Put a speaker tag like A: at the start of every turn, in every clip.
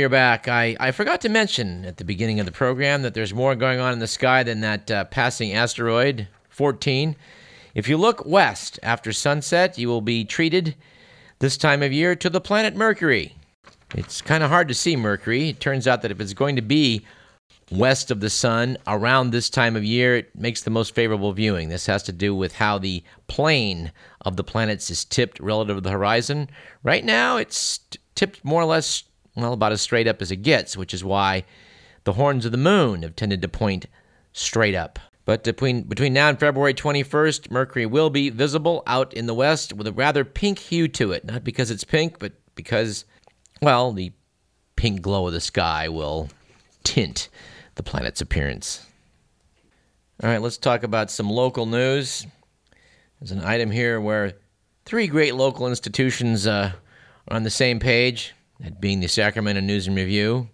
A: We are back. I, I forgot to mention at the beginning of the program that there's more going on in the sky than that uh, passing asteroid 14. If you look west after sunset, you will be treated this time of year to the planet Mercury. It's kind of hard to see Mercury. It turns out that if it's going to be west of the sun around this time of year, it makes the most favorable viewing. This has to do with how the plane of the planets is tipped relative to the horizon. Right now, it's tipped more or less well, about as straight up as it gets, which is why the horns of the moon have tended to point straight up. But between, between now and February 21st, Mercury will be visible out in the west with a rather pink hue to it. Not because it's pink, but because, well, the pink glow of the sky will tint the planet's appearance. All right, let's talk about some local news. There's an item here where three great local institutions uh, are on the same page that being the Sacramento News and Review,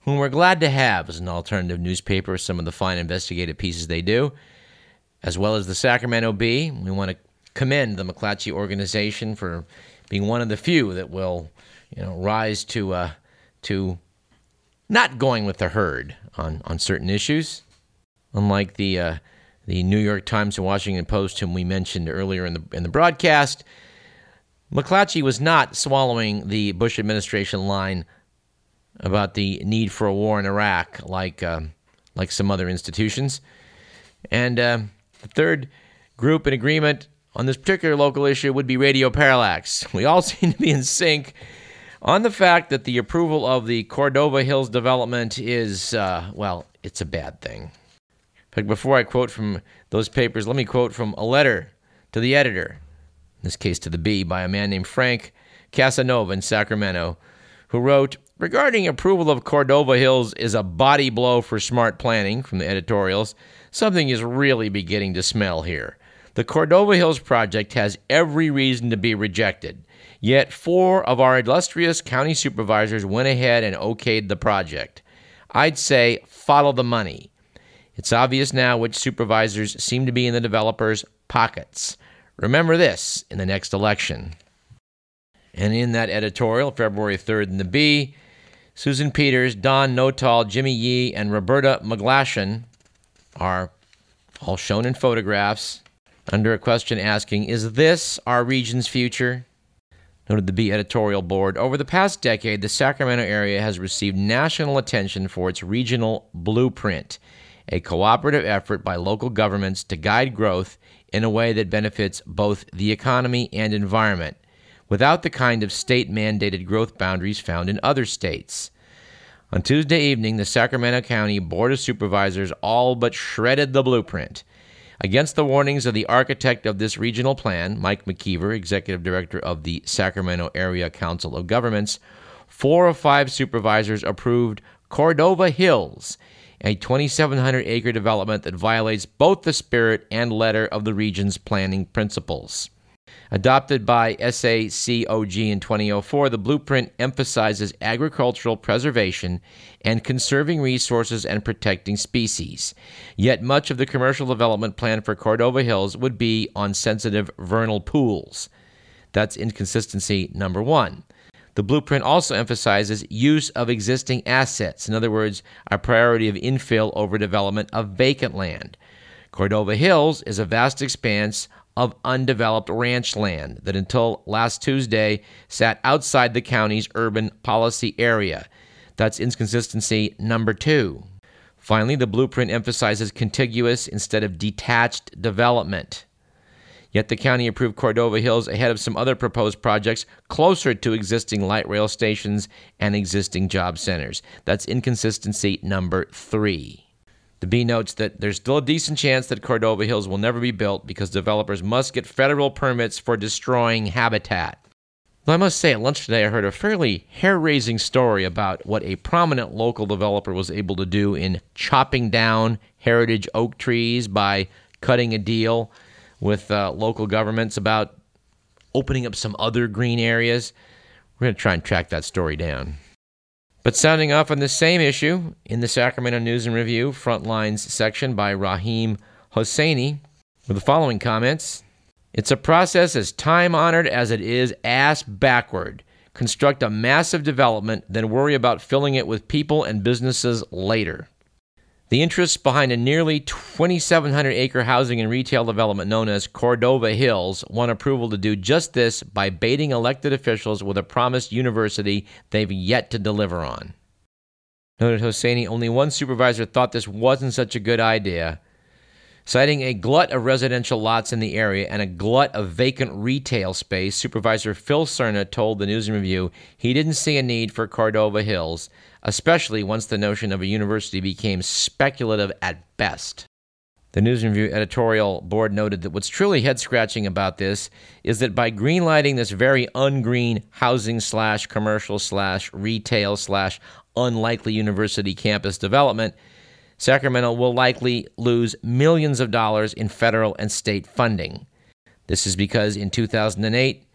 A: whom we're glad to have as an alternative newspaper, some of the fine investigative pieces they do, as well as the Sacramento Bee. We want to commend the McClatchy organization for being one of the few that will, you know, rise to uh, to not going with the herd on, on certain issues, unlike the uh, the New York Times and Washington Post, whom we mentioned earlier in the in the broadcast. McClatchy was not swallowing the Bush administration line about the need for a war in Iraq, like uh, like some other institutions. And uh, the third group in agreement on this particular local issue would be Radio Parallax. We all seem to be in sync on the fact that the approval of the Cordova Hills development is, uh, well, it's a bad thing. But before I quote from those papers, let me quote from a letter to the editor this case to the Bee, by a man named Frank Casanova in Sacramento, who wrote, Regarding approval of Cordova Hills is a body blow for smart planning, from the editorials, something is really beginning to smell here. The Cordova Hills project has every reason to be rejected, yet four of our illustrious county supervisors went ahead and okayed the project. I'd say follow the money. It's obvious now which supervisors seem to be in the developers' pockets. Remember this in the next election. And in that editorial, February 3rd in the Bee, Susan Peters, Don Nottoli, Jimmy Yee, and Roberta MacGlashan are all shown in photographs under a question asking, Is this our region's future? Noted the Bee editorial board. Over the past decade, the Sacramento area has received national attention for its regional blueprint, a cooperative effort by local governments to guide growth in a way that benefits both the economy and environment, without the kind of state mandated growth boundaries found in other states. On Tuesday evening, the Sacramento County Board of Supervisors all but shredded the blueprint. Against the warnings of the architect of this regional plan, Mike McKeever, executive director of the Sacramento Area Council of Governments, four of five supervisors approved Cordova Hills, a 2,700 acre development that violates both the spirit and letter of the region's planning principles. Adopted by SACOG in 2004, the blueprint emphasizes agricultural preservation and conserving resources and protecting species. Yet much of the commercial development plan for Cordova Hills would be on sensitive vernal pools. That's inconsistency number one. The blueprint also emphasizes use of existing assets, in other words, a priority of infill over development of vacant land. Cordova Hills is a vast expanse of undeveloped ranch land that until last Tuesday sat outside the county's urban policy area. That's inconsistency number two. Finally, the blueprint emphasizes contiguous instead of detached development. Yet the county approved Cordova Hills ahead of some other proposed projects closer to existing light rail stations and existing job centers. That's inconsistency number three. The Bee notes that there's still a decent chance that Cordova Hills will never be built because developers must get federal permits for destroying habitat. Though I must say, at lunch today, I heard a fairly hair raising story about what a prominent local developer was able to do in chopping down heritage oak trees by cutting a deal with uh, local governments about opening up some other green areas. We're going to try and track that story down. But sounding off on the same issue in the Sacramento News and Review Frontlines section by Raheem Hosseini with the following comments It's a process as time honored as it is ass backward. construct a massive development, then worry about filling it with people and businesses later. The interests behind a nearly 2,700 acre housing and retail development known as Cordova Hills won approval to do just this by baiting elected officials with a promised university they've yet to deliver on. Noted Hosseini, only one supervisor thought this wasn't such a good idea. Citing a glut of residential lots in the area and a glut of vacant retail space, Supervisor Phil Serna told the News and Review he didn't see a need for Cordova Hills especially once the notion of a university became speculative at best. The News Review editorial board noted that what's truly head scratching about this is that by greenlighting this very ungreen housing slash commercial slash retail slash unlikely university campus development, Sacramento will likely lose millions of dollars in federal and state funding. This is because in 2008,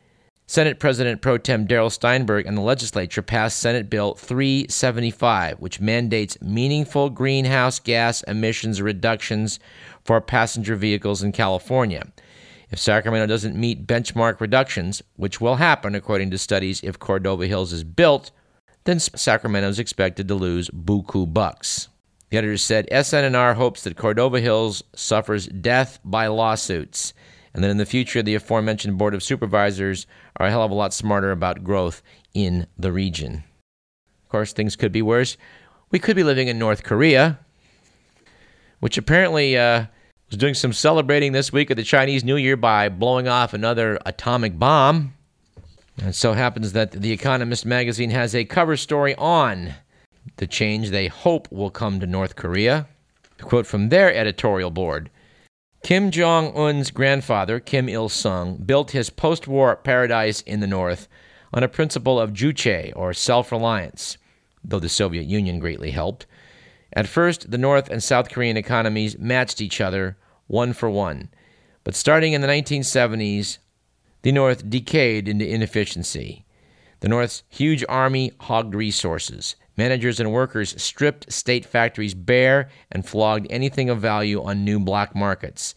A: Senate President Pro Tem Darrell Steinberg and the legislature passed Senate Bill 375, which mandates meaningful greenhouse gas emissions reductions for passenger vehicles in California. If Sacramento doesn't meet benchmark reductions, which will happen according to studies if Cordova Hills is built, then Sacramento is expected to lose buku bucks. The editor said SN&R hopes that Cordova Hills suffers death by lawsuits and then in the future, the aforementioned Board of Supervisors are a hell of a lot smarter about growth in the region. Of course, things could be worse. We could be living in North Korea, which apparently uh, was doing some celebrating this week of the Chinese New Year by blowing off another atomic bomb. And so happens that The Economist magazine has a cover story on the change they hope will come to North Korea. A quote from their editorial board Kim Jong un's grandfather, Kim Il sung, built his post war paradise in the North on a principle of juche, or self reliance, though the Soviet Union greatly helped. At first, the North and South Korean economies matched each other one for one. But starting in the 1970s, the North decayed into inefficiency. The North's huge army hogged resources. Managers and workers stripped state factories bare and flogged anything of value on new black markets.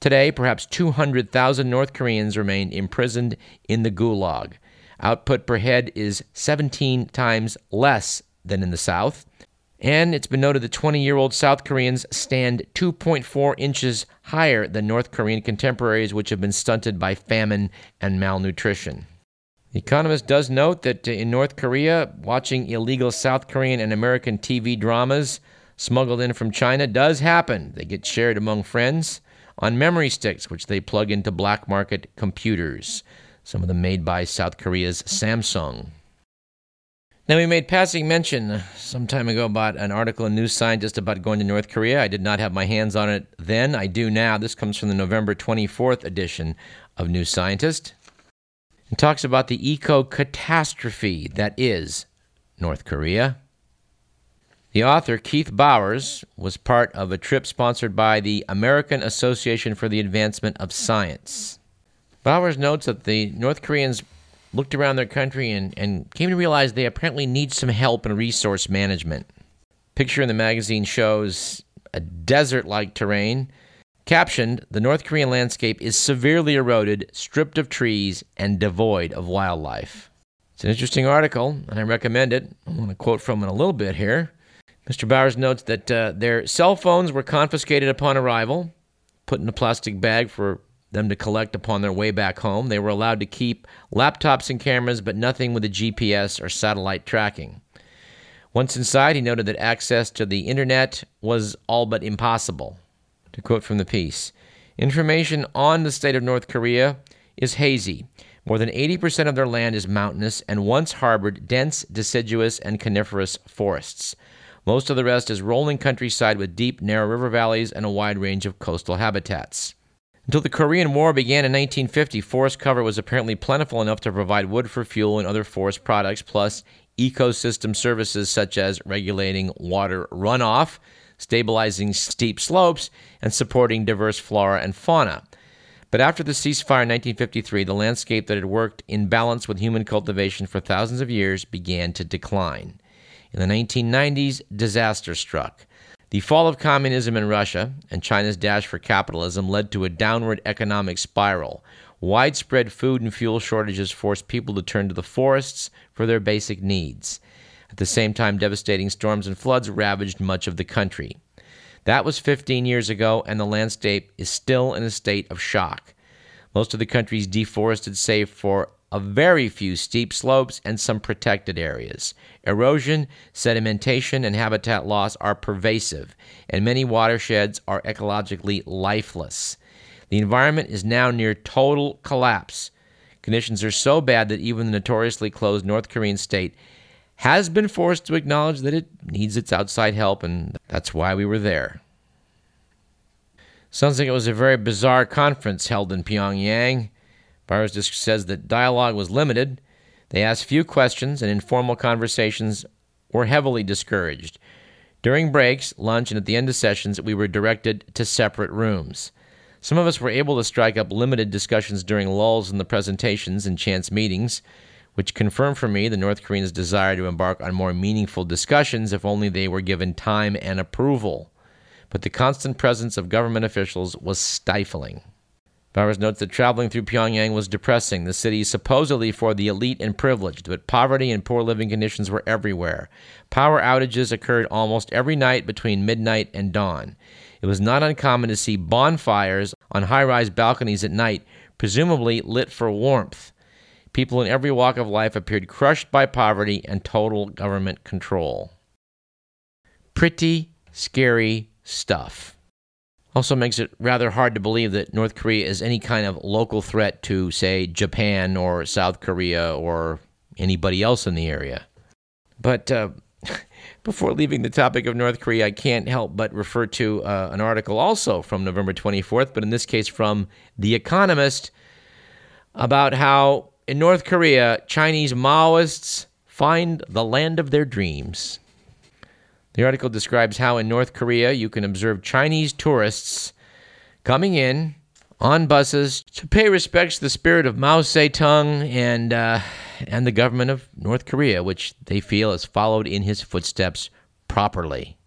A: Today, perhaps 200,000 North Koreans remain imprisoned in the gulag. Output per head is 17 times less than in the South. And it's been noted that 20 year old South Koreans stand 2.4 inches higher than North Korean contemporaries, which have been stunted by famine and malnutrition. The Economist does note that uh, in North Korea, watching illegal South Korean and American TV dramas smuggled in from China does happen. They get shared among friends on memory sticks, which they plug into black market computers, some of them made by South Korea's Samsung. Now, we made passing mention some time ago about an article in New Scientist about going to North Korea. I did not have my hands on it then. I do now. This comes from the November 24th edition of New Scientist and talks about the eco catastrophe that is North Korea. The author, Keith Bowers, was part of a trip sponsored by the American Association for the Advancement of Science. Bowers notes that the North Koreans looked around their country and, and came to realize they apparently need some help in resource management. Picture in the magazine shows a desert like terrain Captioned, the North Korean landscape is severely eroded, stripped of trees, and devoid of wildlife. It's an interesting article, and I recommend it. I'm going to quote from it a little bit here. Mr. Bowers notes that uh, their cell phones were confiscated upon arrival, put in a plastic bag for them to collect upon their way back home. They were allowed to keep laptops and cameras, but nothing with a GPS or satellite tracking. Once inside, he noted that access to the internet was all but impossible. To quote from the piece Information on the state of North Korea is hazy. More than 80% of their land is mountainous and once harbored dense deciduous and coniferous forests. Most of the rest is rolling countryside with deep, narrow river valleys and a wide range of coastal habitats. Until the Korean War began in 1950, forest cover was apparently plentiful enough to provide wood for fuel and other forest products, plus ecosystem services such as regulating water runoff, stabilizing steep slopes, and supporting diverse flora and fauna. But after the ceasefire in 1953, the landscape that had worked in balance with human cultivation for thousands of years began to decline. In the 1990s, disaster struck. The fall of communism in Russia and China's dash for capitalism led to a downward economic spiral. widespread food and fuel shortages forced people to turn to the forests for their basic needs. At the same time, devastating storms and floods ravaged much of the country. That was 15 years ago, and the landscape is still in a state of shock. Most of the country is deforested, save for a very few steep slopes and some protected areas. Erosion, sedimentation, and habitat loss are pervasive, and many watersheds are ecologically lifeless. The environment is now near total collapse. Conditions are so bad that even the notoriously closed North Korean state has been forced to acknowledge that it needs its outside help, and that's why we were there. Sounds like it was a very bizarre conference held in Pyongyang. Bowers just says that dialogue was limited. They asked few questions, and informal conversations were heavily discouraged. During breaks, lunch, and at the end of sessions, we were directed to separate rooms. Some of us were able to strike up limited discussions during lulls in the presentations and chance meetings, which confirmed for me the North Koreans' desire to embark on more meaningful discussions if only they were given time and approval. But the constant presence of government officials was stifling. Bowers notes that traveling through Pyongyang was depressing. The city supposedly for the elite and privileged, but poverty and poor living conditions were everywhere. Power outages occurred almost every night between midnight and dawn. It was not uncommon to see bonfires on high rise balconies at night, presumably lit for warmth. People in every walk of life appeared crushed by poverty and total government control. Pretty scary stuff. Also makes it rather hard to believe that North Korea is any kind of local threat to, say, Japan or South Korea or anybody else in the area. But uh, before leaving the topic of North Korea, I can't help but refer to uh, an article also from November 24th, but in this case from The Economist, about how in North Korea, Chinese Maoists find the land of their dreams. The article describes how in North Korea you can observe Chinese tourists coming in on buses to pay respects to the spirit of Mao Zedong and uh, and the government of North Korea, which they feel has followed in his footsteps properly.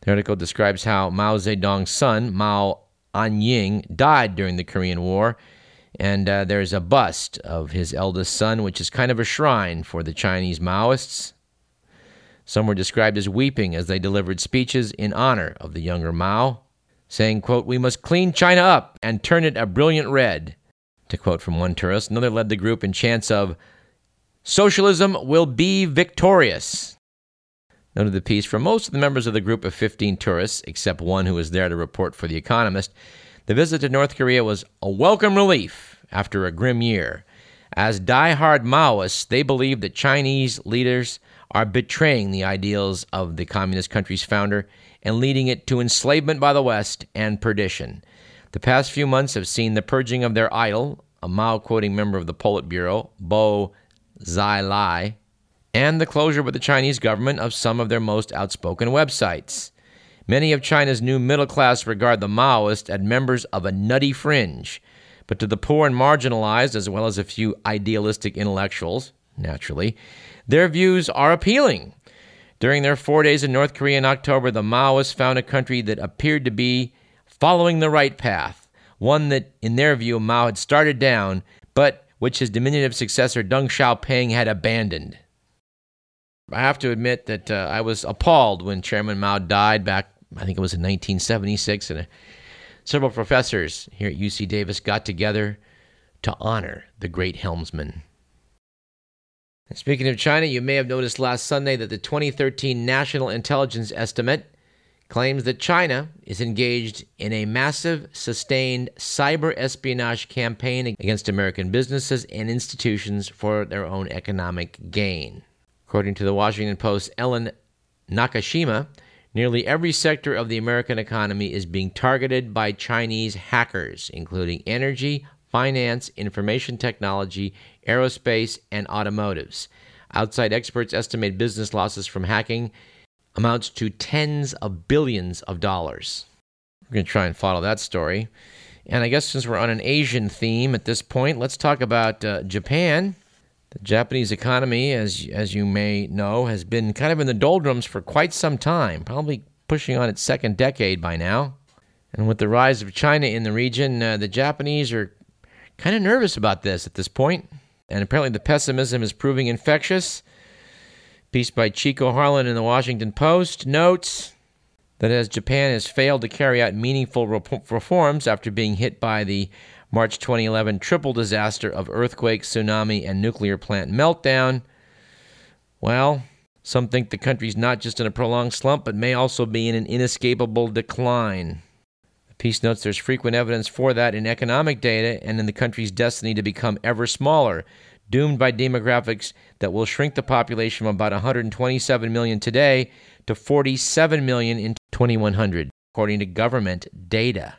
A: The article describes how Mao Zedong's son Mao Anying died during the Korean War, and uh, there's a bust of his eldest son, which is kind of a shrine for the Chinese Maoists. Some were described as weeping as they delivered speeches in honor of the younger Mao, saying, quote, We must clean China up and turn it a brilliant red. To quote from one tourist, another led the group in chants of, Socialism will be victorious. Noted the piece for most of the members of the group of 15 tourists, except one who was there to report for The Economist, the visit to North Korea was a welcome relief after a grim year. As die-hard Maoists, they believe that Chinese leaders are betraying the ideals of the communist country's founder and leading it to enslavement by the West and perdition. The past few months have seen the purging of their idol, a Mao quoting member of the Politburo, Bo Xilai, and the closure by the Chinese government of some of their most outspoken websites. Many of China's new middle class regard the Maoists as members of a nutty fringe, but to the poor and marginalized, as well as a few idealistic intellectuals, naturally, their views are appealing. During their four days in North Korea in October, the Maoists found a country that appeared to be following the right path, one that, in their view, Mao had started down, but which his diminutive successor Deng Xiaoping had abandoned. I have to admit that uh, I was appalled when Chairman Mao died back, I think it was in 1976, and uh, several professors here at UC Davis got together to honor the great helmsman. Speaking of China, you may have noticed last Sunday that the 2013 National Intelligence Estimate claims that China is engaged in a massive, sustained cyber espionage campaign against American businesses and institutions for their own economic gain. According to the Washington Post's Ellen Nakashima, nearly every sector of the American economy is being targeted by Chinese hackers, including energy, finance, information technology, aerospace, and automotives. Outside experts estimate business losses from hacking amounts to tens of billions of dollars. We're going to try and follow that story. And I guess since we're on an Asian theme at this point, let's talk about uh, Japan. The Japanese economy, as, as you may know, has been kind of in the doldrums for quite some time, probably pushing on its second decade by now. And with the rise of China in the region, uh, the Japanese are kind of nervous about this at this point. And apparently the pessimism is proving infectious. Piece by Chico Harlan in the Washington Post notes that as Japan has failed to carry out meaningful reforms after being hit by the March 2011 triple disaster of earthquake, tsunami, and nuclear plant meltdown, well, some think the country's not just in a prolonged slump, but may also be in an inescapable decline. The piece notes there's frequent evidence for that in economic data and in the country's destiny to become ever smaller, doomed by demographics that will shrink the population from about 127 million today to 47 million in 2100, according to government data.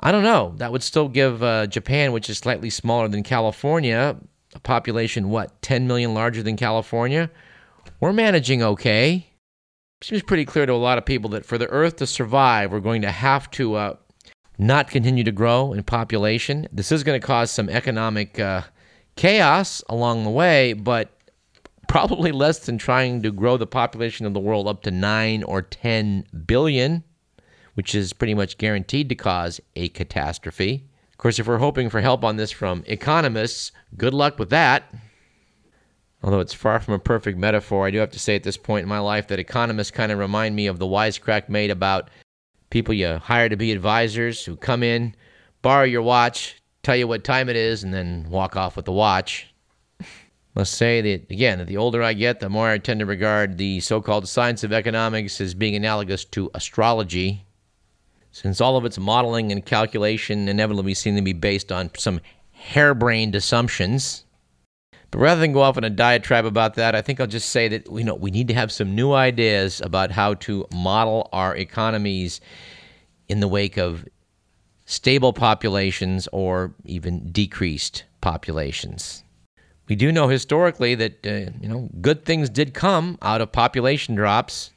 A: I don't know. That would still give uh, Japan, which is slightly smaller than California, a population, what, 10 million larger than California? we're managing okay. Seems pretty clear to a lot of people that for the Earth to survive, we're going to have to uh, not continue to grow in population. This is going to cause some economic uh, chaos along the way, but probably less than trying to grow the population of the world up to 9 or 10 billion, which is pretty much guaranteed to cause a catastrophe. Of course, if we're hoping for help on this from economists, good luck with that. Although it's far from a perfect metaphor, I do have to say at this point in my life that economists kind of remind me of the wisecrack made about people you hire to be advisors who come in, borrow your watch, tell you what time it is, and then walk off with the watch. Must say that, again, that the older I get, the more I tend to regard the so called science of economics as being analogous to astrology, since all of its modeling and calculation inevitably seem to be based on some harebrained assumptions. But rather than go off on a diatribe about that, I think I'll just say that you know we need to have some new ideas about how to model our economies in the wake of stable populations or even decreased populations. We do know historically that uh, you know good things did come out of population drops.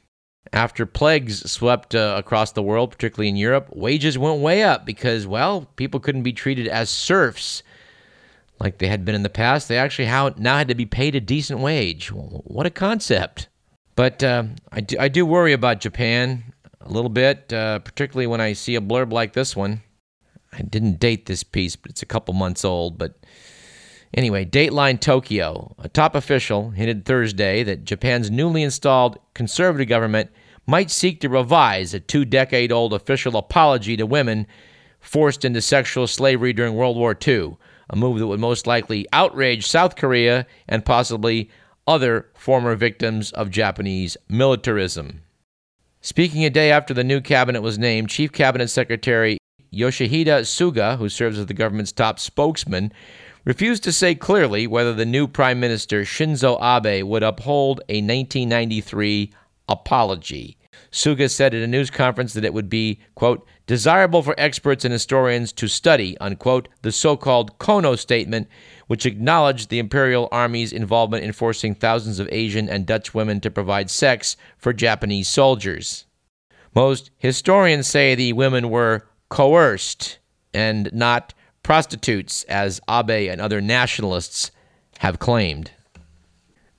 A: After plagues swept uh, across the world, particularly in Europe, wages went way up because well, people couldn't be treated as serfs like they had been in the past. They actually now had to be paid a decent wage. What a concept. But uh, I, do, I do worry about Japan a little bit, uh, particularly when I see a blurb like this one. I didn't date this piece, but it's a couple months old. But anyway, Dateline Tokyo. A top official hinted Thursday that Japan's newly installed conservative government might seek to revise a two decade old official apology to women forced into sexual slavery during World War II a move that would most likely outrage South Korea and possibly other former victims of Japanese militarism. Speaking a day after the new cabinet was named, Chief Cabinet Secretary Yoshihide Suga, who serves as the government's top spokesman, refused to say clearly whether the new Prime Minister Shinzo Abe would uphold a 1993 apology. Suga said at a news conference that it would be, quote, desirable for experts and historians to study, unquote, the so called Kono Statement, which acknowledged the Imperial Army's involvement in forcing thousands of Asian and Dutch women to provide sex for Japanese soldiers. Most historians say the women were coerced and not prostitutes, as Abe and other nationalists have claimed.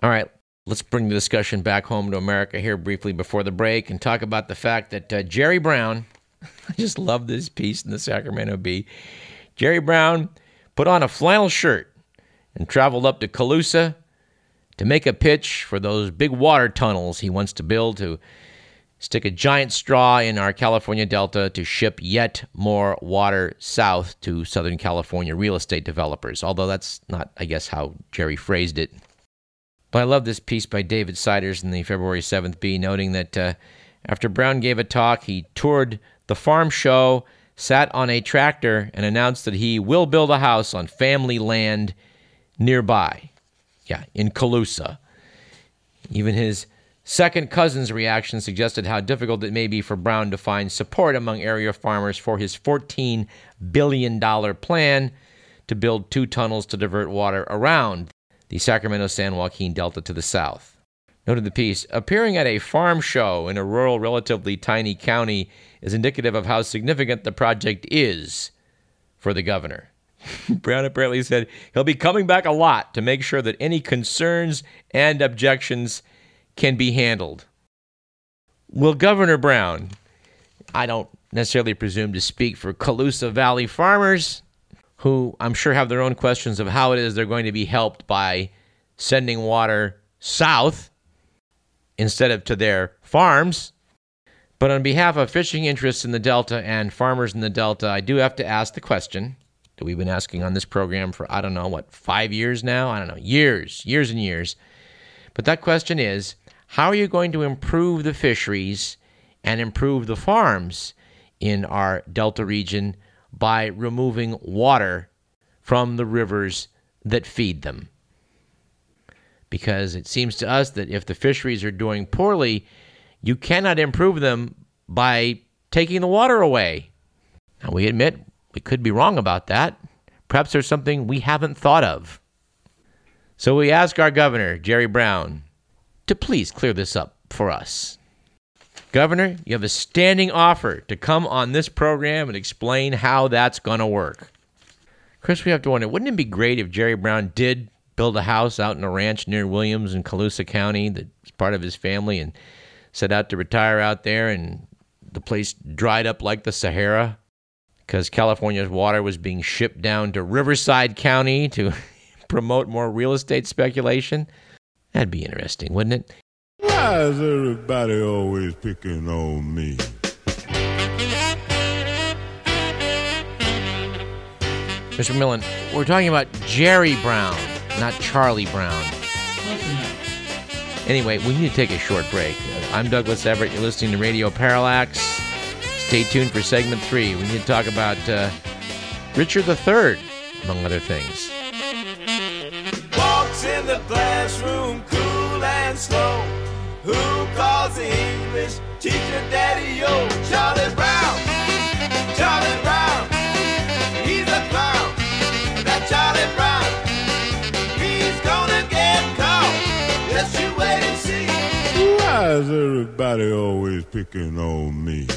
A: All right, let's bring the discussion back home to America here briefly before the break and talk about the fact that uh, Jerry Brown I just love this piece in the Sacramento Bee. Jerry Brown put on a flannel shirt and traveled up to Colusa to make a pitch for those big water tunnels he wants to build to stick a giant straw in our California Delta to ship yet more water south to Southern California real estate developers. Although that's not, I guess, how Jerry phrased it. But I love this piece by David Siders in the February 7th Bee, noting that uh, after Brown gave a talk, he toured the farm show, sat on a tractor, and announced that he will build a house on family land nearby. Yeah, in Colusa. Even his second cousin's reaction suggested how difficult it may be for Brown to find support among area farmers for his $14 billion plan to build two tunnels to divert water around the Sacramento San Joaquin Delta to the south. Noted the piece appearing at a farm show in a rural, relatively tiny county is indicative of how significant the project is for the governor. Brown apparently said he'll be coming back a lot to make sure that any concerns and objections can be handled. Will Governor Brown, I don't necessarily presume to speak for Colusa Valley farmers, who I'm sure have their own questions of how it is they're going to be helped by sending water south instead of to their farms. But on behalf of fishing interests in the Delta and farmers in the Delta, I do have to ask the question that we've been asking on this program for, I don't know, what, five years now? I don't know, years, years and years. But that question is how are you going to improve the fisheries and improve the farms in our Delta region by removing water from the rivers that feed them? Because it seems to us that if the fisheries are doing poorly, you cannot improve them by taking the water away. Now, we admit we could be wrong about that. Perhaps there's something we haven't thought of. So we ask our governor, Jerry Brown, to please clear this up for us. Governor, you have a standing offer to come on this program and explain how that's going to work. Chris, we have to wonder wouldn't it be great if Jerry Brown did build a house out in a ranch near Williams in Colusa County that's part of his family and set out to retire out there and the place dried up like the Sahara? because California's water was being shipped down to Riverside County to promote more real estate speculation. That'd be interesting, wouldn't it?
B: Why is everybody always picking on me?
A: Mr. Millen, we're talking about Jerry Brown, not Charlie Brown. Anyway, we need to take a short break. I'm Douglas Everett. You're listening to Radio Parallax. Stay tuned for segment three. We need to talk about uh, Richard III, among other things.
C: Teacher Daddy Yo? Charlie Brown, Charlie Brown, he's a clown. That Charlie Brown, he's gonna get caught. Just you wait and see.
B: Why is everybody always picking on me?